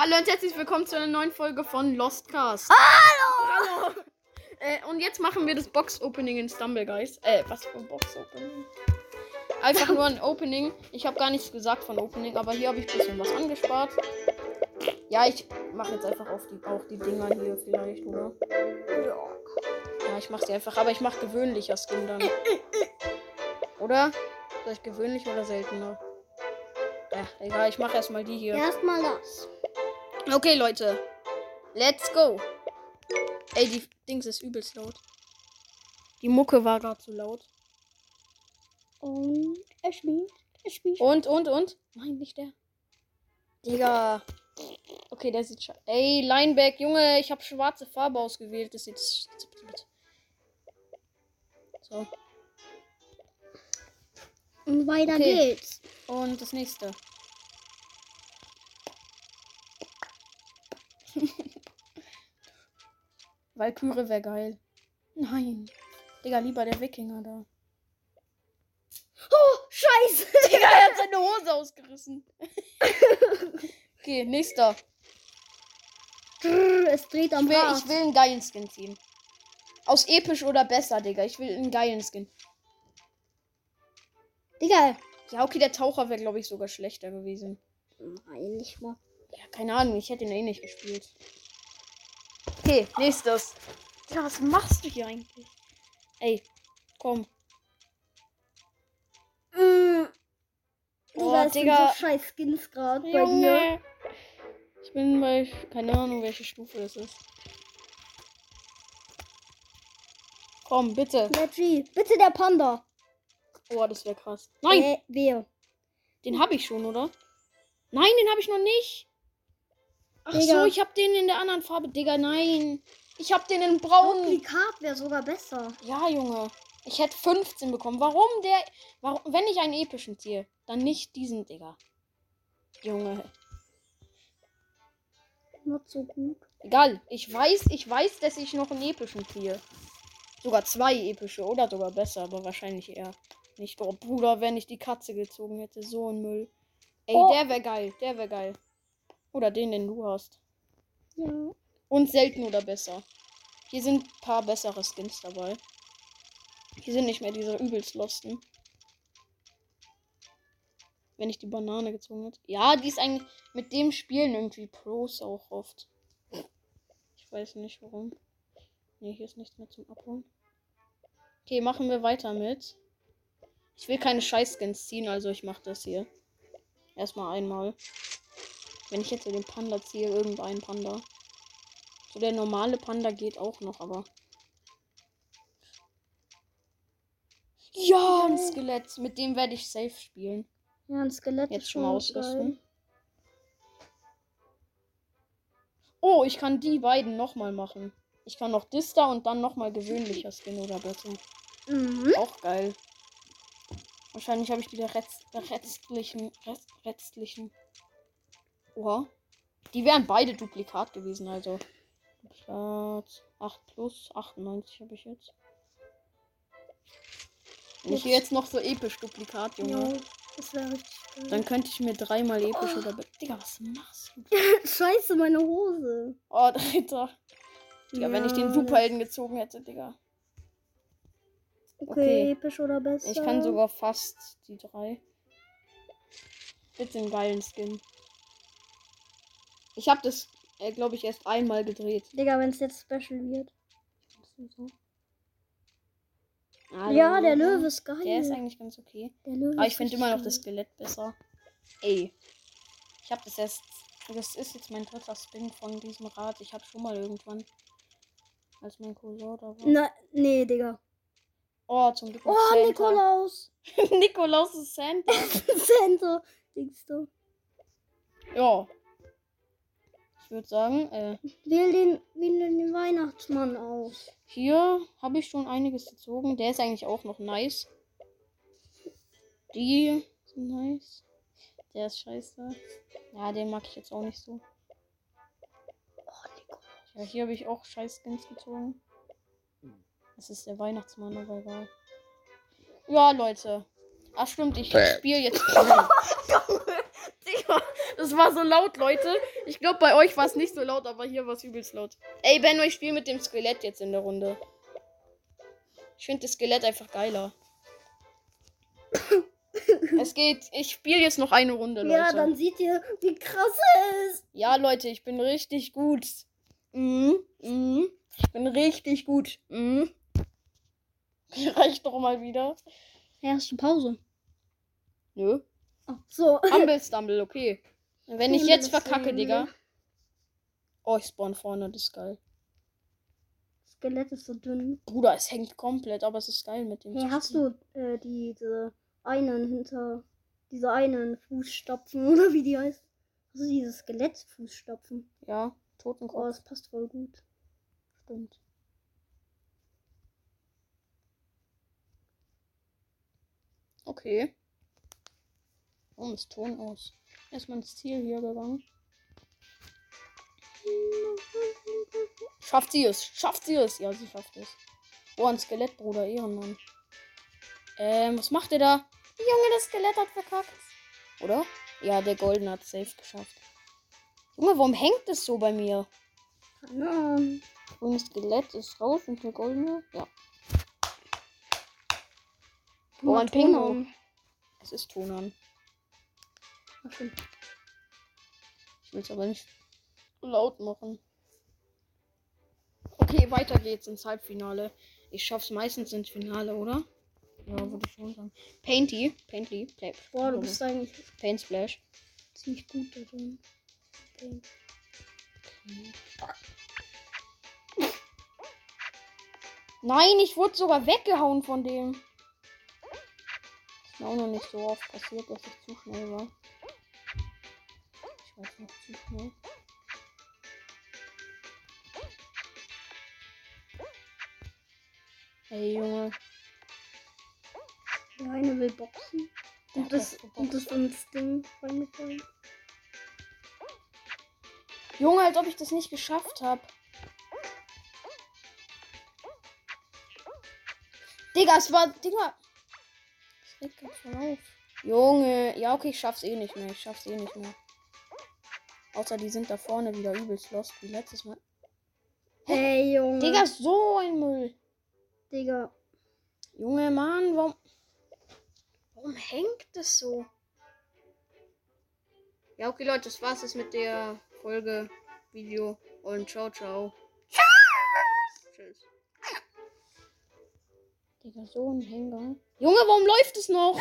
Hallo und herzlich willkommen zu einer neuen Folge von Lost Cast. Hallo! Hallo! Äh, und jetzt machen wir das Box-Opening in Stumble Guys. Äh, was für ein Box-Opening? Einfach nur ein Opening. Ich habe gar nichts gesagt von Opening, aber hier habe ich ein bisschen was angespart. Ja, ich mache jetzt einfach auf die, auch die Dinger hier vielleicht, oder? Ja. Ja, ich mache sie einfach, aber ich mache gewöhnlicher Skin dann. Oder? Soll ich gewöhnlich oder seltener? Ja, egal, ich mache erstmal die hier. Erstmal das. Okay, Leute. Let's go. Ey, die Dings ist übelst laut. Die Mucke war gerade zu laut. Und er spielt. Er spielt. Und, und, und? Nein, nicht der. Digga. Okay, der sieht scheiße. Ey, Lineback, Junge, ich habe schwarze Farbe ausgewählt. Das sieht. So. Und weiter Okay. geht's. Und das nächste. Valkyrie wäre geil. Nein. Digga, lieber der Wikinger da. Oh, scheiße. Digga, er hat seine Hose ausgerissen. okay, nächster. Es dreht am Ich will, ich will einen geilen Skin ziehen. Aus episch oder besser, Digga. Ich will einen geilen Skin. Digga. Ja, okay, der Taucher wäre, glaube ich, sogar schlechter gewesen. Nein, nicht mal. Keine Ahnung, ich hätte ihn eh nicht gespielt. Okay, nächstes. Ja, was machst du hier eigentlich? Ey, komm. Mm. Oh, Digga, Digga. so scheiß Skins gerade bei dir. Ich bin bei, keine Ahnung, welche Stufe das ist. Komm, bitte. Leggy. Bitte der Panda. Oh, das wäre krass. Nein, Äh, wer? den habe ich schon, oder? Nein, den habe ich noch nicht. Ach Digga. so, ich habe den in der anderen Farbe. Digga, nein. Ich habe den in braun. Duplikat wäre sogar besser. Ja, Junge. Ich hätte 15 bekommen. Warum der. Warum, wenn ich einen epischen ziehe, dann nicht diesen, Digga. Junge. Not so gut. Egal. Ich weiß, ich weiß, dass ich noch einen epischen ziehe. Sogar zwei epische oder sogar besser, aber wahrscheinlich eher nicht. Oh, Bruder, wenn ich die Katze gezogen hätte. So ein Müll. Ey, Oh. der wäre geil. Der wäre geil. Oder den, den du hast. Ja. Und selten oder besser. Hier sind ein paar bessere Skins dabei. Hier sind nicht mehr diese übelst losten. Wenn ich die Banane gezogen hätte. Ja, die ist eigentlich mit dem Spielen irgendwie Pros auch oft. Ich weiß nicht warum. Ne, hier ist nichts mehr zum Abholen. Okay, machen wir weiter mit. Ich will keine Scheiß-Skins ziehen, also ich mache das hier. Erstmal einmal. Wenn ich jetzt so den Panda ziehe, irgendeinen Panda. So der normale Panda geht auch noch, aber. Ja, ein Skelett. Mit dem werde ich safe spielen. Ja, ein Skelett Jetzt schon mal geil. ausrüsten. Oh, ich kann die beiden nochmal machen. Ich kann noch das da und dann nochmal gewöhnlicher Skin oder besser. Mhm. Auch geil. Wahrscheinlich habe ich die der Rest, der restlichen. Rest, restlichen. Oha. Die wären beide Duplikat gewesen, also. Duplikat 8 plus 98 habe ich jetzt. Wenn ich jetzt noch so episch Duplikat, Junge. Ja, das wäre richtig geil. Dann könnte ich mir dreimal episch oder. be- Digga, was machst du? Scheiße, meine Hose. Oh, Dritter. Digga, wenn ich den Ja, Superhelden gezogen hätte, Digga. Okay, Okay. episch oder besser. Ich kann sogar fast die drei. Bitte einen geilen Skin. Ich habe das, äh, glaube ich, erst einmal gedreht. Digga, wenn es jetzt Special wird. Also, ja, der Löwe ist geil. Der ist eigentlich ganz okay. Aber ich finde immer noch das Skelett besser. Ey. Ich habe das erst. Das ist jetzt mein dritter Spin von diesem Rad. Ich habe schon mal irgendwann. Als mein Cousin da war. Na, nee, Digga. Oh, zum Glück. Oh, Santa. Nikolaus. Nikolaus ist Santa. Center. Dings du. Ja. Ich würde sagen, äh, Wähl den, wähl den Weihnachtsmann aus. hier habe ich schon einiges gezogen. Der ist eigentlich auch noch nice. Die sind nice. Der ist scheiße. Ja, den mag ich jetzt auch nicht so. Oh. Ja, hier habe ich auch scheiß Skins gezogen. Das ist der Weihnachtsmann, aber egal. Ja, Leute. Ach stimmt, ich spiele jetzt. Das war so laut, Leute. Ich glaube, bei euch war es nicht so laut, aber hier war es übelst laut. Ey, Benno, ich spiele mit dem Skelett jetzt in der Runde. Ich finde das Skelett einfach geiler. es geht. Ich spiele jetzt noch eine Runde, Leute. Ja, dann seht ihr, wie krass er ist. Ja, Leute, ich bin richtig gut. Mhm. Mhm. Ich bin richtig gut. Mhm. Reicht doch mal wieder. Ja, hast du Pause? Nö. Ach so. Humble Stumble, okay. Wenn ich jetzt verkacke. Digga. Oh, ich spawn vorne, das ist geil. Skelett ist so dünn. Bruder, es hängt komplett, aber es ist geil mit dem. Hey, hast du äh, diese einen hinter diese einen Fußstapfen oder wie die heißt? Hast du diese Skelettfußstapfen? Ja, Oh, Totenkopf. das passt voll gut. Stimmt. Okay. Warum ist Ton aus? Erstmal ins Ziel hier gegangen. Schafft sie es? Schafft sie es? Ja, sie schafft es. Oh, ein Skelett, Bruder, Ehrenmann. Ähm, was macht ihr da? Junge, das Skelett hat verkackt. Oder? Ja, der Golden hat safe geschafft. Junge, warum hängt es so bei mir? Keine Ahnung. Grünes Skelett ist raus und der goldene. Ja. Oh, ein an. Es ist Tonan. Ach, stimmt. Ich will es aber nicht laut machen. Okay, weiter geht's ins Halbfinale. Ich schaff's meistens ins Finale, oder? Ja, würde ich schon sagen. Painty. Paintly. Play. Boah, du bist eigentlich Paint Splash. ziemlich gut da drin. Okay. Nein, ich wurde sogar weggehauen von dem. Ist mir auch noch nicht so oft passiert, dass ich zu schnell war. Jetzt noch zu schnell. Hey Junge. Der eine will boxen. Und das, und das ins Ding reingefallen. Junge, als ob ich das nicht geschafft habe. Digga, es war. Digga. Es regt grad voll auf. Junge. Ja, okay, ich schaff's eh nicht mehr. Ich schaff's eh nicht mehr. Außer die sind da vorne wieder übelst lost wie letztes Mal. Hey, Junge. Digga, so ein Müll. Digga. Junge, Mann, warum. Warum hängt das so? Ja, okay, Leute, das war's jetzt mit der Folge, Video und ciao, ciao. Tschüss. Digga, so ein Hänger. Junge, warum läuft es noch?